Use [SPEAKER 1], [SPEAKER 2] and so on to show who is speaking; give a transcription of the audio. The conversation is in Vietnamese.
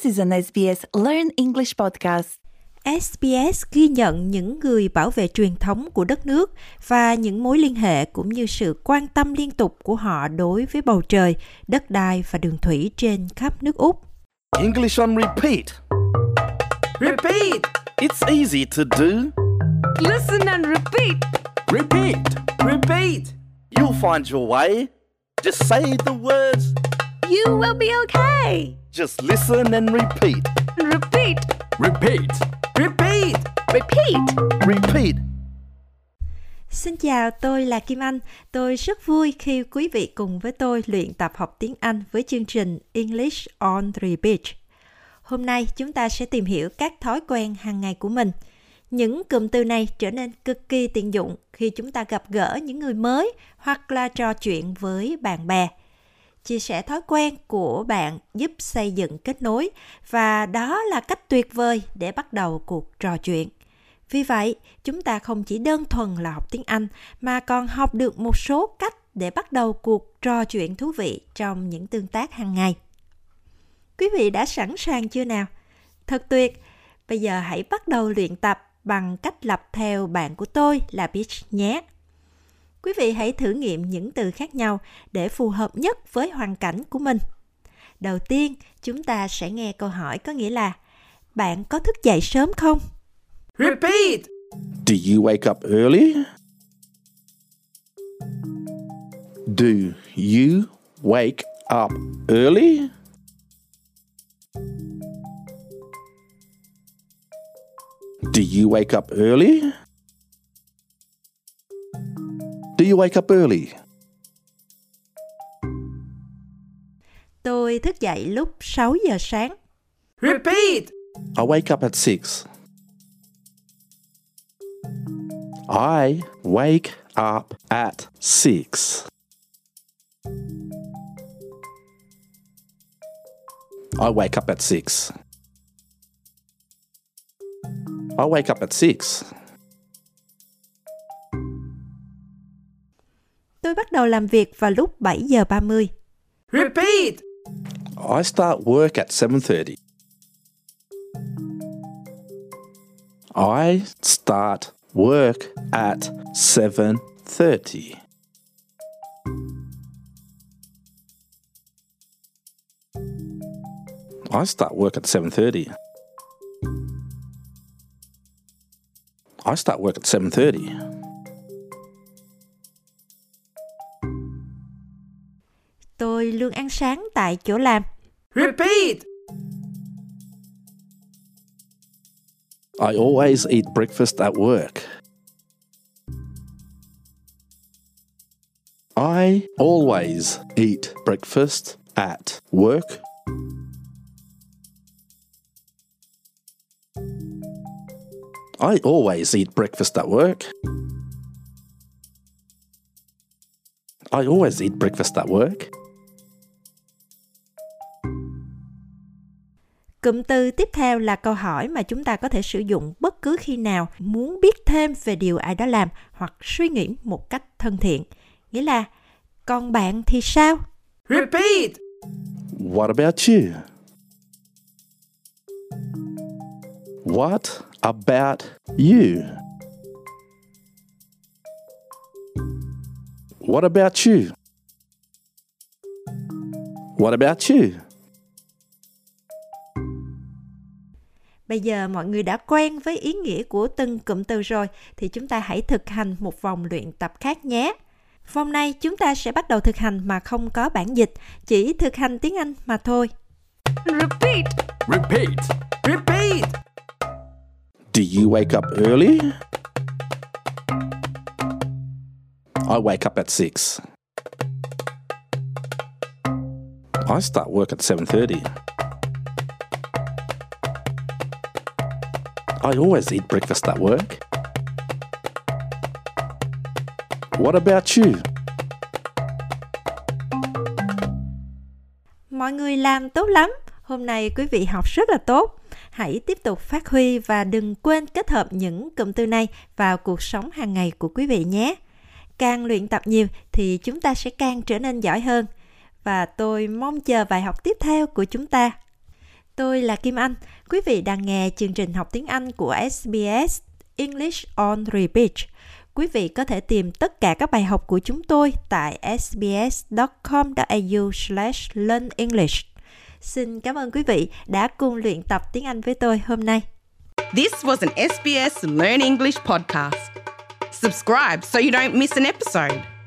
[SPEAKER 1] This is an SBS Learn English podcast.
[SPEAKER 2] SBS ghi nhận những người bảo vệ truyền thống của đất nước và những mối liên hệ cũng như sự quan tâm liên tục của họ đối với bầu trời, đất đai và đường thủy trên khắp nước Úc.
[SPEAKER 3] English on repeat.
[SPEAKER 4] Repeat!
[SPEAKER 3] It's easy to do.
[SPEAKER 4] Listen and repeat!
[SPEAKER 3] Repeat.
[SPEAKER 4] Repeat!
[SPEAKER 3] You'll find your way. Just say the words.
[SPEAKER 2] You will be okay.
[SPEAKER 3] Just listen and repeat.
[SPEAKER 4] Repeat!
[SPEAKER 5] Repeat.
[SPEAKER 4] Repeat!
[SPEAKER 2] Repeat.
[SPEAKER 3] Repeat.
[SPEAKER 2] Xin chào, tôi là Kim Anh. Tôi rất vui khi quý vị cùng với tôi luyện tập học tiếng Anh với chương trình English on Repeat. Hôm nay chúng ta sẽ tìm hiểu các thói quen hàng ngày của mình. Những cụm từ này trở nên cực kỳ tiện dụng khi chúng ta gặp gỡ những người mới hoặc là trò chuyện với bạn bè. Chia sẻ thói quen của bạn giúp xây dựng kết nối và đó là cách tuyệt vời để bắt đầu cuộc trò chuyện. Vì vậy, chúng ta không chỉ đơn thuần là học tiếng Anh mà còn học được một số cách để bắt đầu cuộc trò chuyện thú vị trong những tương tác hàng ngày. Quý vị đã sẵn sàng chưa nào? Thật tuyệt! Bây giờ hãy bắt đầu luyện tập bằng cách lập theo bạn của tôi là Peach nhé. Quý vị hãy thử nghiệm những từ khác nhau để phù hợp nhất với hoàn cảnh của mình. Đầu tiên, chúng ta sẽ nghe câu hỏi có nghĩa là Bạn có thức dậy sớm không?
[SPEAKER 4] Repeat!
[SPEAKER 3] Do you wake up early? Do you wake up early? Do you wake up early? You wake up early?
[SPEAKER 2] Tôi thức dậy lúc 6 giờ sáng.
[SPEAKER 4] Repeat!
[SPEAKER 3] I wake up at 6. I wake up at 6. I wake up at 6. I wake up at 6.
[SPEAKER 2] Tôi bắt đầu làm việc vào lúc 7 giờ 30.
[SPEAKER 4] Repeat!
[SPEAKER 3] I start work at 7:30. I start work at 7:30. I start work at 7:30. I start work at 7:30.
[SPEAKER 2] Tôi luôn ăn sáng tại chỗ làm.
[SPEAKER 4] Repeat!
[SPEAKER 3] I always eat breakfast at work. I always eat breakfast at work. I always eat breakfast at work. I always eat breakfast at work.
[SPEAKER 2] Cụm từ tiếp theo là câu hỏi mà chúng ta có thể sử dụng bất cứ khi nào muốn biết thêm về điều ai đó làm hoặc suy nghĩ một cách thân thiện. Nghĩa là, còn bạn thì sao?
[SPEAKER 4] Repeat!
[SPEAKER 3] What about you? What about you? What about you? What about you?
[SPEAKER 2] Bây giờ mọi người đã quen với ý nghĩa của từng cụm từ rồi thì chúng ta hãy thực hành một vòng luyện tập khác nhé. Vòng này chúng ta sẽ bắt đầu thực hành mà không có bản dịch, chỉ thực hành tiếng Anh mà thôi.
[SPEAKER 4] Repeat!
[SPEAKER 5] Repeat.
[SPEAKER 4] Repeat!
[SPEAKER 3] Do you wake up early? I wake up at 6. I start work at 7:30. I always eat breakfast at work. What about you?
[SPEAKER 2] Mọi người làm tốt lắm. Hôm nay quý vị học rất là tốt. Hãy tiếp tục phát huy và đừng quên kết hợp những cụm từ này vào cuộc sống hàng ngày của quý vị nhé. Càng luyện tập nhiều thì chúng ta sẽ càng trở nên giỏi hơn. Và tôi mong chờ bài học tiếp theo của chúng ta tôi là Kim Anh. Quý vị đang nghe chương trình học tiếng Anh của SBS English on Repeat. Quý vị có thể tìm tất cả các bài học của chúng tôi tại sbs.com.au/learnenglish. Xin cảm ơn quý vị đã cùng luyện tập tiếng Anh với tôi hôm nay.
[SPEAKER 5] This was an SBS Learn English podcast. Subscribe so you don't miss an episode.